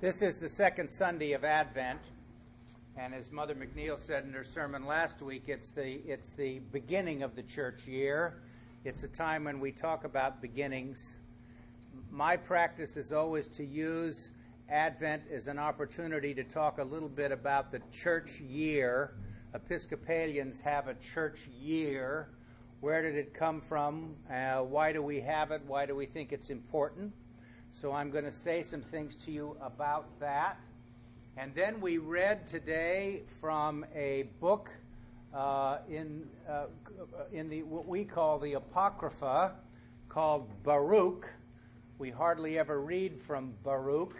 This is the second Sunday of Advent, and as Mother McNeil said in her sermon last week, it's the, it's the beginning of the church year. It's a time when we talk about beginnings. My practice is always to use Advent as an opportunity to talk a little bit about the church year. Episcopalians have a church year. Where did it come from? Uh, why do we have it? Why do we think it's important? So I'm going to say some things to you about that. And then we read today from a book uh, in, uh, in the, what we call the Apocrypha called Baruch. We hardly ever read from Baruch.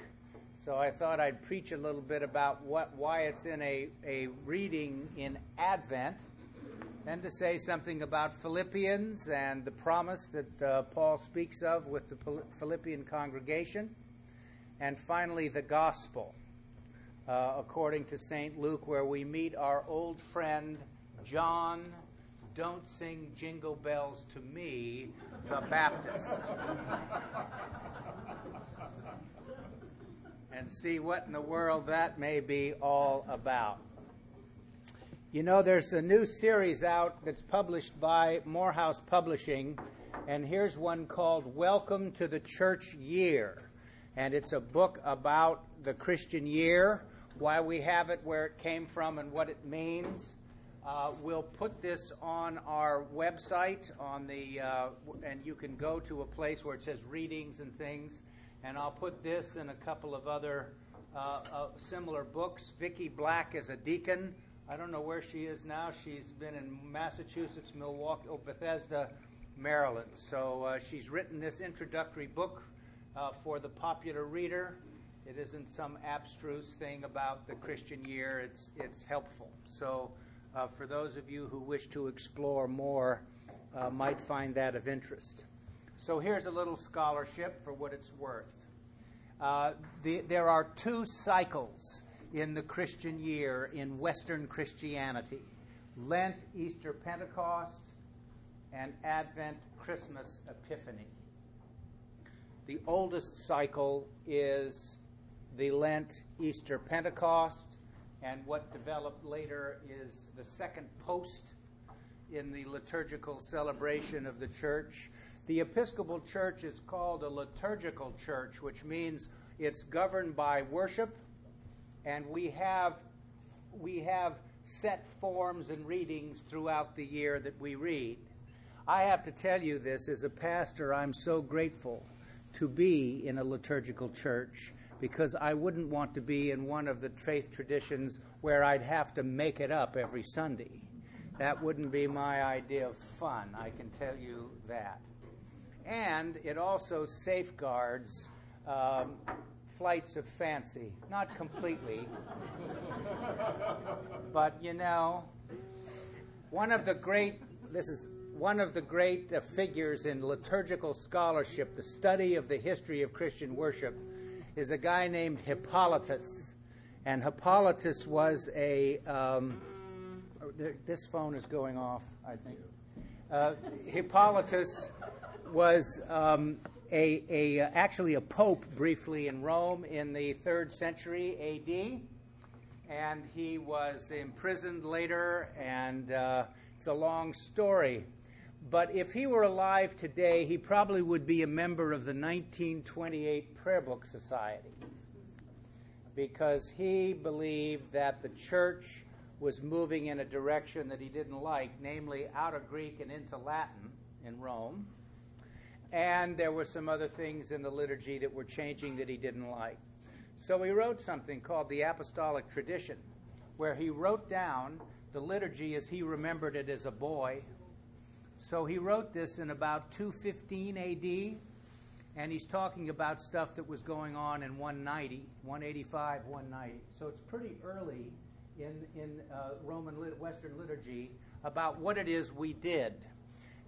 So I thought I'd preach a little bit about what, why it's in a, a reading in Advent then to say something about Philippians and the promise that uh, Paul speaks of with the Philippian congregation. And finally, the gospel, uh, according to St. Luke, where we meet our old friend John. Don't sing jingle bells to me, the Baptist. and see what in the world that may be all about. You know, there's a new series out that's published by Morehouse Publishing, and here's one called Welcome to the Church Year. And it's a book about the Christian year, why we have it, where it came from, and what it means. Uh, we'll put this on our website, on the, uh, and you can go to a place where it says readings and things. And I'll put this and a couple of other uh, uh similar books. Vicki Black is a deacon I don't know where she is now. She's been in Massachusetts, Milwaukee, oh, Bethesda, Maryland. So uh, she's written this introductory book uh, for the popular reader. It isn't some abstruse thing about the Christian year. It's it's helpful. So uh, for those of you who wish to explore more, uh, might find that of interest. So here's a little scholarship for what it's worth. Uh, the, there are two cycles in the Christian year in Western Christianity Lent, Easter, Pentecost, and Advent, Christmas, Epiphany. The oldest cycle is the Lent, Easter, Pentecost, and what developed later is the second post in the liturgical celebration of the church. The Episcopal Church is called a liturgical church, which means it's governed by worship and we have we have set forms and readings throughout the year that we read. I have to tell you this as a pastor, I'm so grateful to be in a liturgical church because I wouldn't want to be in one of the faith traditions where I'd have to make it up every Sunday. That wouldn't be my idea of fun, I can tell you that. And it also safeguards um, flights of fancy. Not completely. but you know, one of the great, this is one of the great uh, figures in liturgical scholarship, the study of the history of Christian worship, is a guy named Hippolytus. And Hippolytus was a. Um, this phone is going off, I think. Uh, Hippolytus was um, a, a uh, actually a pope briefly in Rome in the third century A.D. And he was imprisoned later, and uh, it's a long story. But if he were alive today, he probably would be a member of the 1928 Prayer Book Society because he believed that the church was moving in a direction that he didn't like, namely out of Greek and into Latin in Rome and there were some other things in the liturgy that were changing that he didn't like. So he wrote something called the Apostolic Tradition, where he wrote down the liturgy as he remembered it as a boy. So he wrote this in about 215 AD, and he's talking about stuff that was going on in 190, 185, 190. So it's pretty early in, in uh, Roman Western liturgy about what it is we did.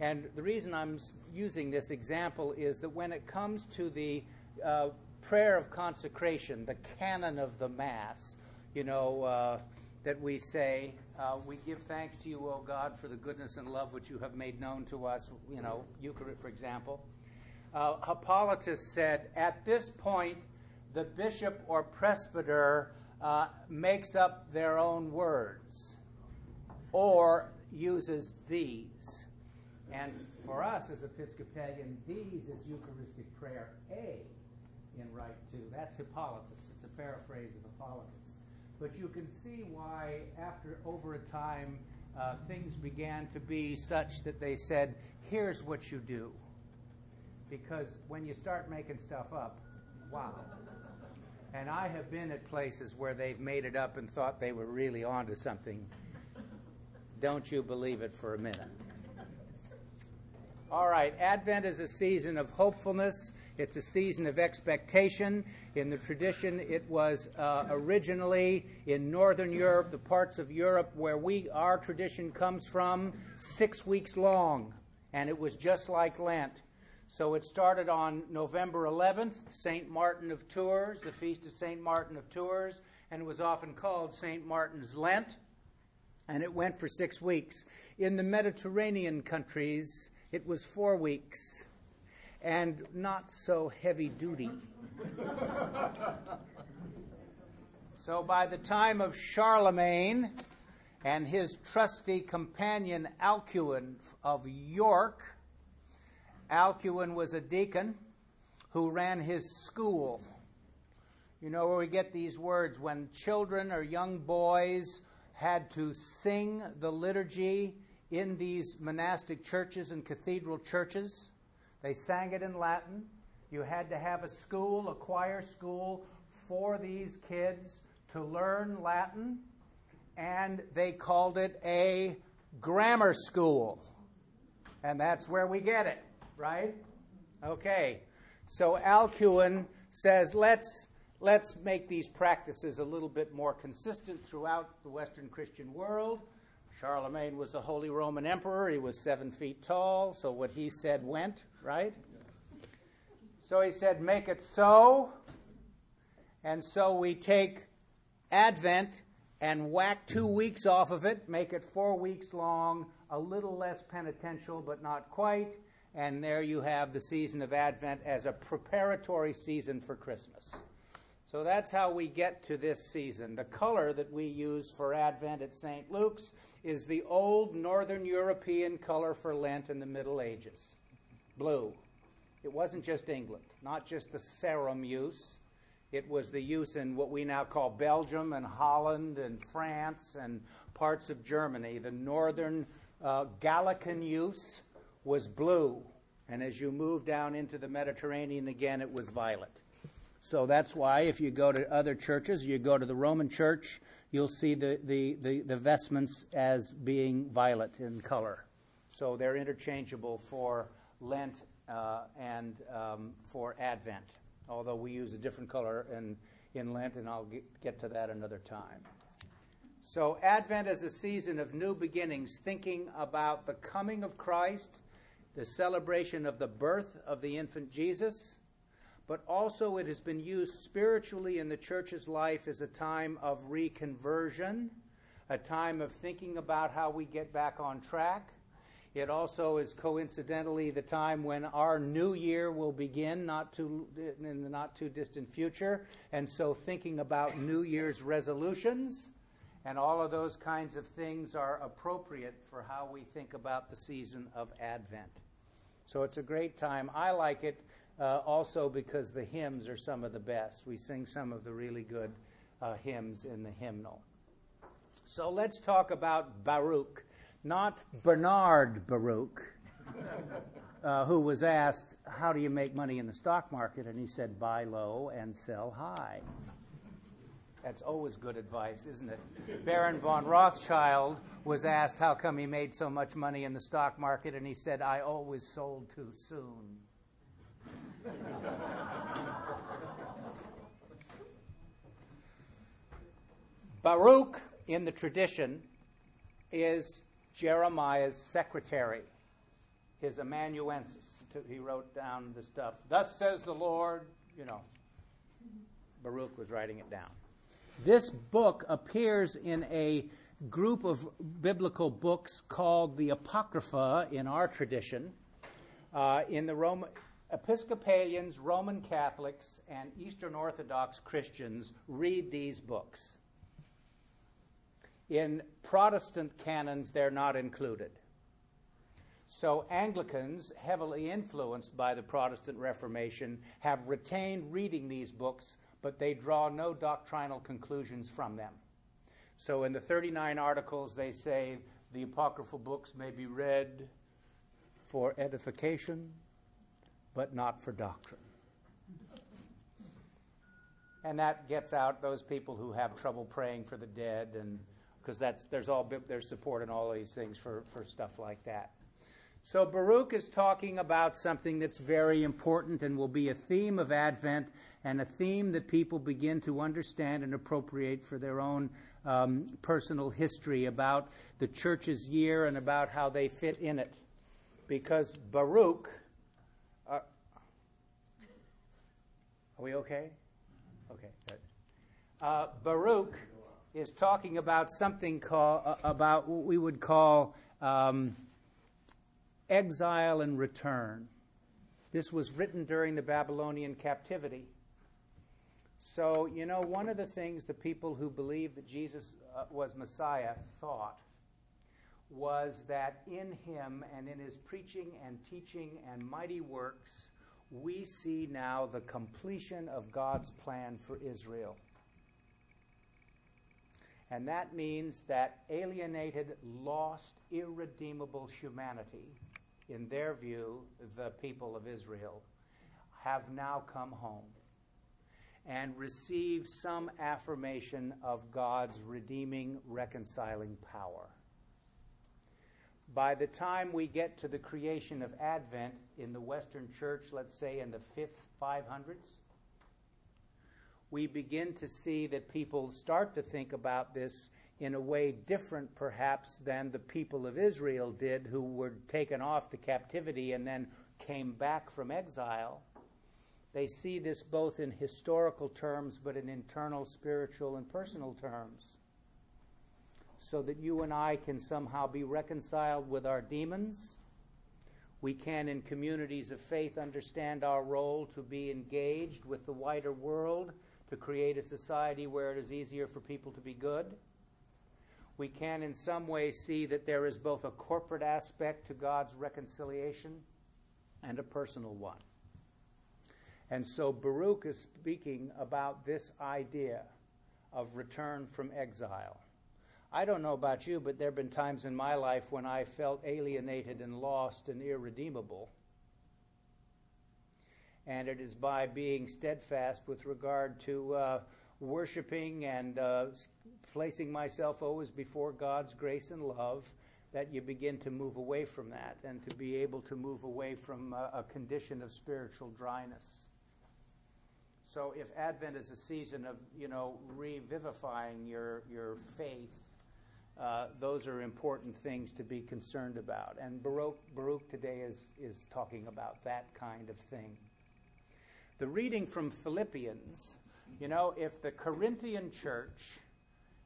And the reason I'm using this example is that when it comes to the uh, prayer of consecration, the canon of the Mass, you know, uh, that we say, uh, we give thanks to you, O God, for the goodness and love which you have made known to us, you know, Eucharist, for example. Uh, Hippolytus said, At this point, the bishop or presbyter uh, makes up their own words or uses these. And for us as Episcopalian, these is Eucharistic prayer A in Rite 2. That's Hippolytus. It's a paraphrase of Hippolytus. But you can see why, after over a time, uh, things began to be such that they said, here's what you do. Because when you start making stuff up, wow. And I have been at places where they've made it up and thought they were really onto something. Don't you believe it for a minute. All right, Advent is a season of hopefulness. It's a season of expectation. In the tradition, it was uh, originally in Northern Europe, the parts of Europe where we our tradition comes from, six weeks long, and it was just like Lent. So it started on November 11th, St. Martin of Tours, the feast of St. Martin of Tours, and it was often called St. Martin's Lent. And it went for six weeks. In the Mediterranean countries, it was four weeks and not so heavy duty. so by the time of Charlemagne and his trusty companion Alcuin of York, Alcuin was a deacon who ran his school. You know where we get these words when children or young boys had to sing the liturgy in these monastic churches and cathedral churches. They sang it in Latin. You had to have a school, a choir school for these kids to learn Latin, and they called it a grammar school. And that's where we get it right? Okay. So Alcuin says, let's, let's make these practices a little bit more consistent throughout the Western Christian world. Charlemagne was the Holy Roman Emperor. He was seven feet tall, so what he said went, right? So he said, make it so. And so we take Advent and whack two weeks off of it, make it four weeks long, a little less penitential, but not quite and there you have the season of Advent as a preparatory season for Christmas. So that's how we get to this season. The color that we use for Advent at St. Luke's is the old Northern European color for Lent in the Middle Ages blue. It wasn't just England, not just the Sarum use. It was the use in what we now call Belgium and Holland and France and parts of Germany. The northern uh, Gallican use was blue. And as you move down into the Mediterranean again, it was violet. So that's why if you go to other churches, you go to the Roman church, you'll see the, the, the, the vestments as being violet in color. So they're interchangeable for Lent uh, and um, for Advent, although we use a different color in, in Lent, and I'll get, get to that another time. So, Advent is a season of new beginnings, thinking about the coming of Christ the celebration of the birth of the infant Jesus, but also it has been used spiritually in the church's life as a time of reconversion, a time of thinking about how we get back on track. It also is coincidentally the time when our new year will begin, not too, in the not too distant future. And so, thinking about New Year's resolutions and all of those kinds of things are appropriate for how we think about the season of Advent. So it's a great time. I like it uh, also because the hymns are some of the best. We sing some of the really good uh, hymns in the hymnal. So let's talk about Baruch, not Bernard Baruch. Uh, who was asked, How do you make money in the stock market? And he said, Buy low and sell high. That's always good advice, isn't it? Baron von Rothschild was asked how come he made so much money in the stock market, and he said, I always sold too soon. Baruch, in the tradition, is Jeremiah's secretary, his amanuensis. He wrote down the stuff. Thus says the Lord, you know. Baruch was writing it down. This book appears in a group of biblical books called the Apocrypha in our tradition. Uh, in the Roman, Episcopalians, Roman Catholics, and Eastern Orthodox Christians read these books. In Protestant canons, they're not included. So Anglicans, heavily influenced by the Protestant Reformation, have retained reading these books, but they draw no doctrinal conclusions from them. So in the 39 articles, they say the apocryphal books may be read for edification, but not for doctrine. And that gets out those people who have trouble praying for the dead, and because that's there's all there's support in all these things for, for stuff like that. So Baruch is talking about something that's very important and will be a theme of Advent and a theme that people begin to understand and appropriate for their own um, personal history about the church's year and about how they fit in it. Because Baruch Are we okay? Okay, good. Uh, Baruch is talking about something called, uh, about what we would call um, exile and return. This was written during the Babylonian captivity. So, you know, one of the things the people who believed that Jesus uh, was Messiah thought was that in him and in his preaching and teaching and mighty works, we see now the completion of God's plan for Israel. And that means that alienated, lost, irredeemable humanity, in their view, the people of Israel, have now come home and receive some affirmation of God's redeeming, reconciling power by the time we get to the creation of Advent in the Western Church, let's say in the fifth 500s, we begin to see that people start to think about this in a way different, perhaps, than the people of Israel did, who were taken off to captivity and then came back from exile. They see this both in historical terms, but in internal, spiritual, and personal terms so that you and I can somehow be reconciled with our demons. We can, in communities of faith, understand our role to be engaged with the wider world to create a society where it is easier for people to be good. We can, in some way, see that there is both a corporate aspect to God's reconciliation and a personal one. And so Baruch is speaking about this idea of return from exile. I don't know about you, but there have been times in my life when I felt alienated and lost and irredeemable. And it is by being steadfast with regard to uh, worshiping and uh, placing myself always before God's grace and love that you begin to move away from that and to be able to move away from uh, a condition of spiritual dryness. So if Advent is a season of, you know, revivifying your, your faith uh, those are important things to be concerned about. And Baruch, Baruch today is, is talking about that kind of thing. The reading from Philippians, you know, if the Corinthian church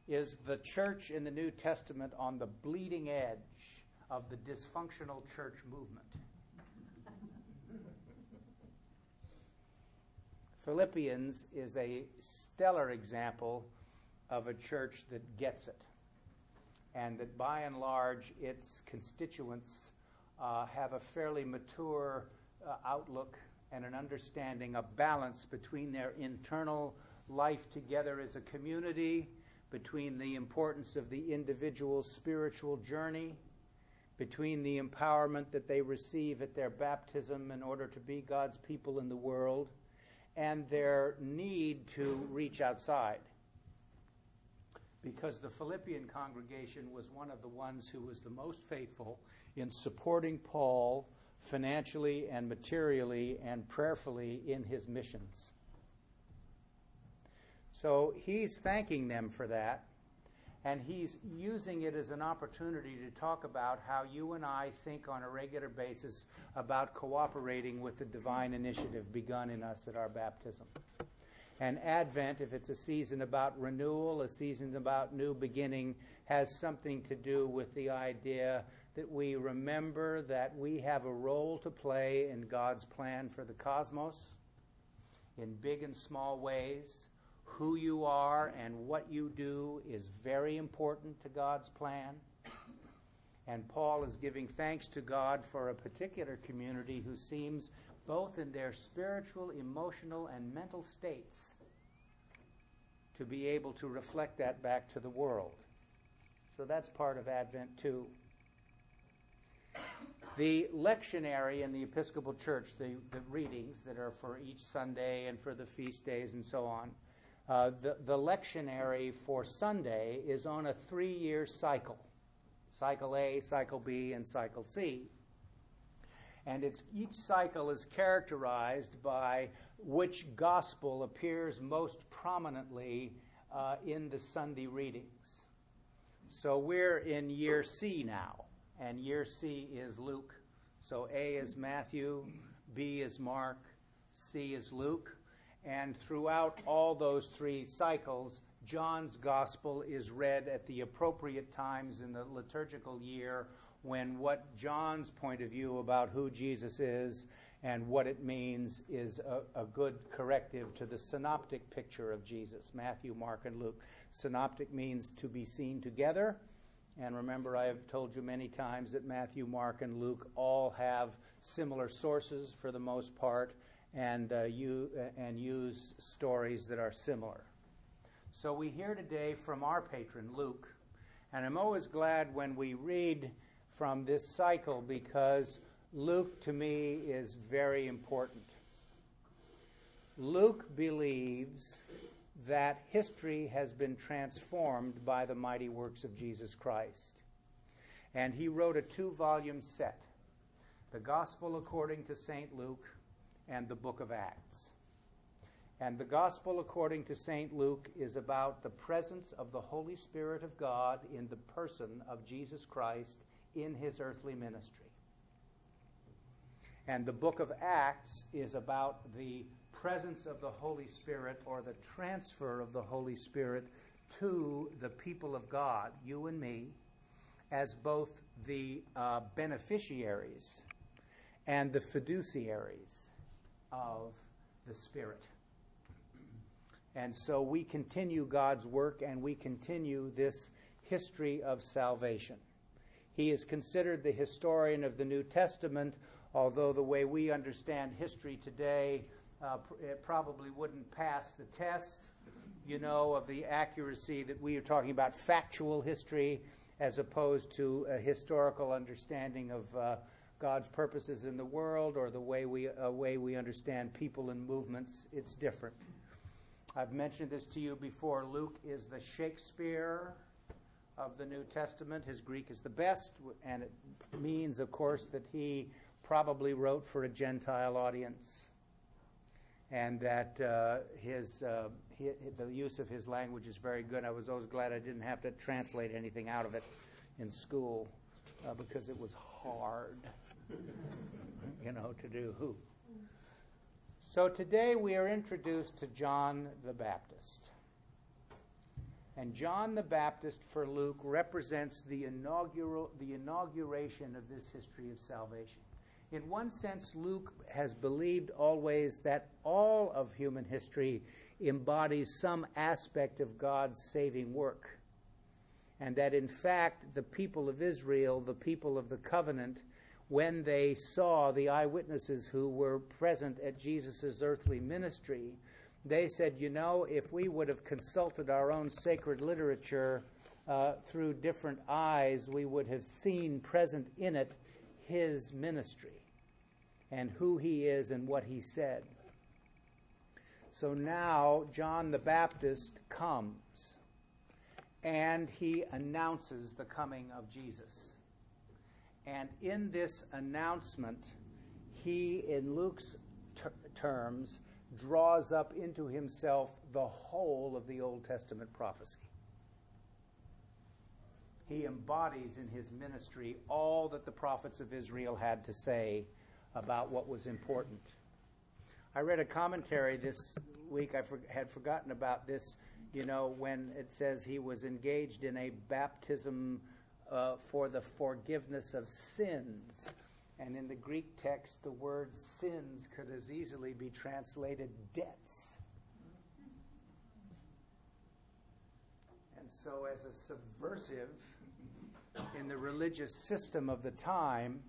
is the church in the New Testament on the bleeding edge of the dysfunctional church movement. Philippians is a stellar example of a church that gets it and that by and large its constituents uh, have a fairly mature uh, outlook and an understanding, of balance between their internal life together as a community, between the importance of the individual's spiritual journey, between the empowerment that they receive at their baptism in order to be God's people in the world, and their need to reach outside because the Philippian congregation was one of the ones who was the most faithful in supporting Paul financially and materially and prayerfully in his missions. So he's thanking them for that, and he's using it as an opportunity to talk about how you and I think on a regular basis about cooperating with the divine initiative begun in us at our baptism. And Advent, if it's a season about renewal, a season about new beginning, has something to do with the idea that we remember that we have a role to play in God's plan for the cosmos in big and small ways. Who you are and what you do is very important to God's plan. And Paul is giving thanks to God for a particular community who seems, both in their spiritual, emotional, and mental states, to be able to reflect that back to the world. So that's part of Advent too. The lectionary in the Episcopal Church, the, the readings that are for each Sunday and for the feast days and so on, uh, the, the lectionary for Sunday is on a three year cycle cycle A, cycle B, and cycle C. And each cycle is characterized by which gospel appears most prominently uh, in the Sunday readings. So we're in year C now, and year C is Luke. So A is Matthew, B is Mark, C is Luke. And throughout all those three cycles, John's gospel is read at the appropriate times in the liturgical year when what John's point of view about who Jesus is and what it means is a, a, good corrective to the synoptic picture of Jesus Matthew, Mark, and Luke. Synoptic means to be seen together. And remember, I have told you many times that Matthew, Mark, and Luke all have similar sources for the most part and, uh, you, and use stories that are similar. So we hear today from our patron, Luke. And I'm always glad when we read from this cycle because Luke to me is very important. Luke believes that history has been transformed by the mighty works of Jesus Christ. And he wrote a two volume set The Gospel according to St. Luke and the Book of Acts. And the Gospel according to St. Luke is about the presence of the Holy Spirit of God in the person of Jesus Christ in his earthly ministry. And the book of Acts is about the presence of the Holy Spirit or the transfer of the Holy Spirit to the people of God, you and me, as both the uh, beneficiaries and the fiduciaries of the Spirit. And so we continue God's work and we continue this history of salvation. He is considered the historian of the New Testament, although the way we understand history today, uh, it probably wouldn't pass the test, you know, of the accuracy that we are talking about factual history as opposed to a historical understanding of uh, God's purposes in the world or the way we, uh, way we understand people and movements. It's different. I've mentioned this to you before. Luke is the Shakespeare of the New Testament. His Greek is the best, and it means, of course, that he probably wrote for a Gentile audience, and that uh, his, uh, he, the use of his language is very good. I was always glad I didn't have to translate anything out of it in school uh, because it was hard, you know, to do. So today we are introduced to John the Baptist. And John the Baptist for Luke represents the, inaugural, the inauguration of this history of salvation. In one sense, Luke has believed always that all of human history embodies some aspect of God's saving work. And that in fact, the people of Israel, the people of the covenant, when they saw the eyewitnesses who were present at Jesus' earthly ministry, they said, you know, if we would have consulted our own sacred literature uh, through different eyes, we would have seen present in it his ministry and who he is and what he said. So now John the Baptist comes and he announces the coming of Jesus. And in this announcement, he, in Luke's ter- terms, draws up into himself the whole of the Old Testament prophecy. He embodies in his ministry all that the prophets of Israel had to say about what was important. I read a commentary this week. I for, had forgotten about this, you know, when it says he was engaged in a baptism uh, for the forgiveness of sins. And in the Greek text, the word sins could as easily be translated debts. And so, as a subversive in the religious system of the time,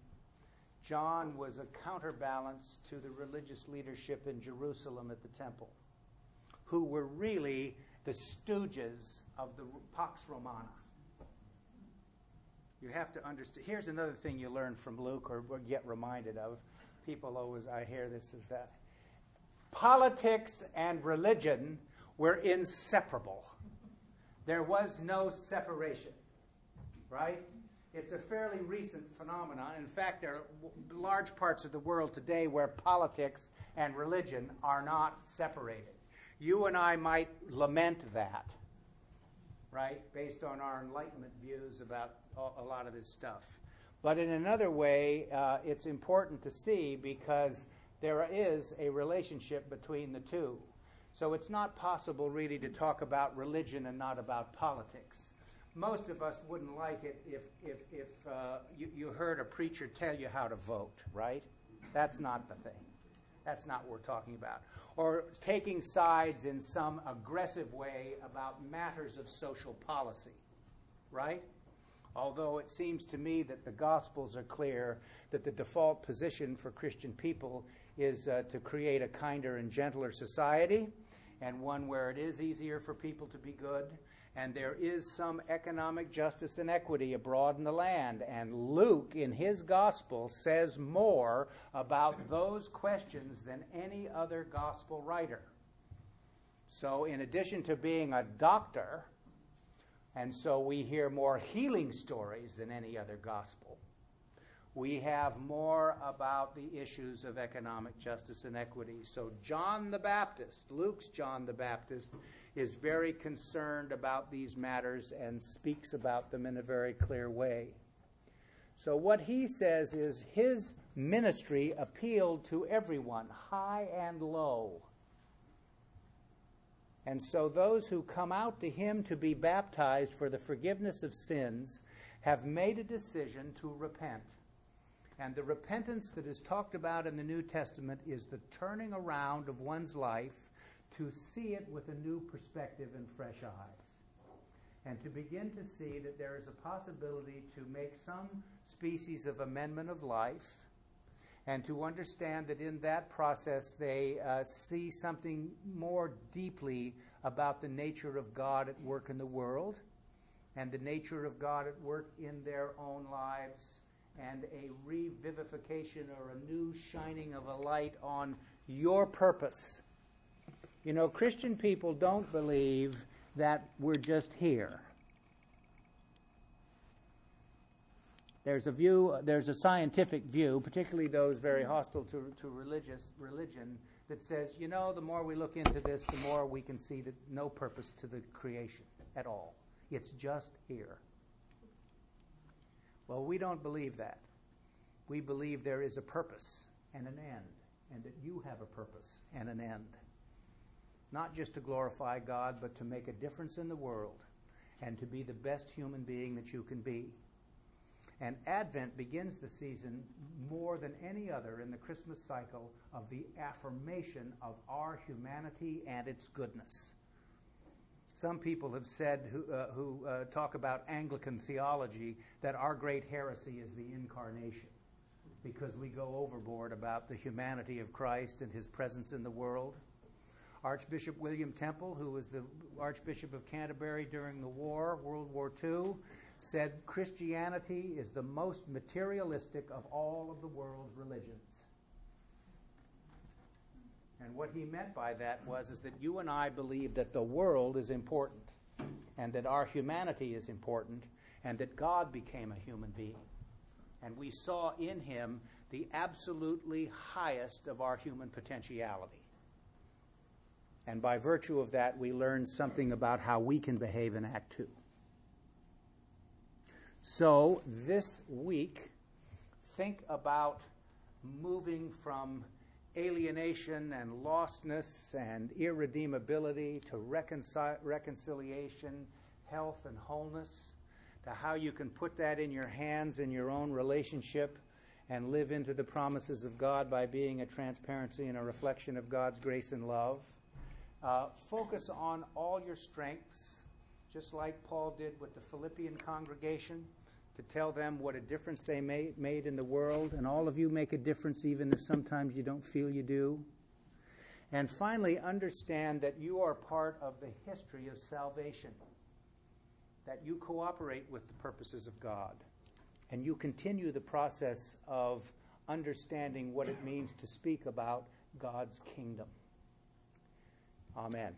John was a counterbalance to the religious leadership in Jerusalem at the temple, who were really the stooges of the Pax Romana. You have to understand. Here's another thing you learn from Luke or get reminded of. People always, I hear this is that. Politics and religion were inseparable. There was no separation, right? It's a fairly recent phenomenon. In fact, there are large parts of the world today where politics and religion are not separated. You and I might lament that, right, based on our Enlightenment views about a lot of this stuff. But in another way, uh, it's important to see because there is a relationship between the two. So it's not possible really to talk about religion and not about politics. Most of us wouldn't like it if, if, if uh, you, you heard a preacher tell you how to vote, right? That's not the thing. That's not what we're talking about. Or taking sides in some aggressive way about matters of social policy, right? Although it seems to me that the Gospels are clear that the default position for Christian people is uh, to create a kinder and gentler society and one where it is easier for people to be good and there is some economic justice and equity abroad in the land. And Luke, in his gospel, says more about those questions than any other gospel writer. So, in addition to being a doctor, and so we hear more healing stories than any other gospel. We have more about the issues of economic justice and equity. So, John the Baptist, Luke's John the Baptist, is very concerned about these matters and speaks about them in a very clear way. So, what he says is his ministry appealed to everyone, high and low. And so those who come out to him to be baptized for the forgiveness of sins have made a decision to repent. And the repentance that is talked about in the New Testament is the turning around of one's life to see it with a new perspective and fresh eyes. And to begin to see that there is a possibility to make some species of amendment of life and to understand that in that process they uh, see something more deeply about the nature of God at work in the world and the nature of God at work in their own lives and a revivification or a new shining of a light on your purpose. You know, Christian people don't believe that we're just here. There's a view, there's a scientific view, particularly those very hostile to, to religious religion, that says, you know, the more we look into this, the more we can see that no purpose to the creation at all. It's just here. Well, we don't believe that. We believe there is a purpose and an end, and that you have a purpose and an end. Not just to glorify God, but to make a difference in the world and to be the best human being that you can be. And Advent begins the season more than any other in the Christmas cycle of the affirmation of our humanity and its goodness. Some people have said, who, uh, who uh, talk about Anglican theology, that our great heresy is the incarnation because we go overboard about the humanity of Christ and his presence in the world. Archbishop William Temple, who was the Archbishop of Canterbury during the war, World War II, said Christianity is the most materialistic of all of the world's religions. And what he meant by that was is that you and I believe that the world is important and that our humanity is important and that God became a human being. And we saw in him the absolutely highest of our human potentiality. And by virtue of that, we learn something about how we can behave and act too. So this week, think about moving from alienation and lostness and irredeemability to reconciliation, health, and wholeness. to how you can put that in your hands in your own relationship and live into the promises of God by being a transparency and a reflection of God's grace and love. Uh, focus on all your strengths, just like Paul did with the Philippian congregation, to tell them what a difference they made, made in the world. And all of you make a difference, even if sometimes you don't feel you do. And finally, understand that you are part of the history of salvation, that you cooperate with the purposes of God, and you continue the process of understanding what it means to speak about God's kingdom. Amen.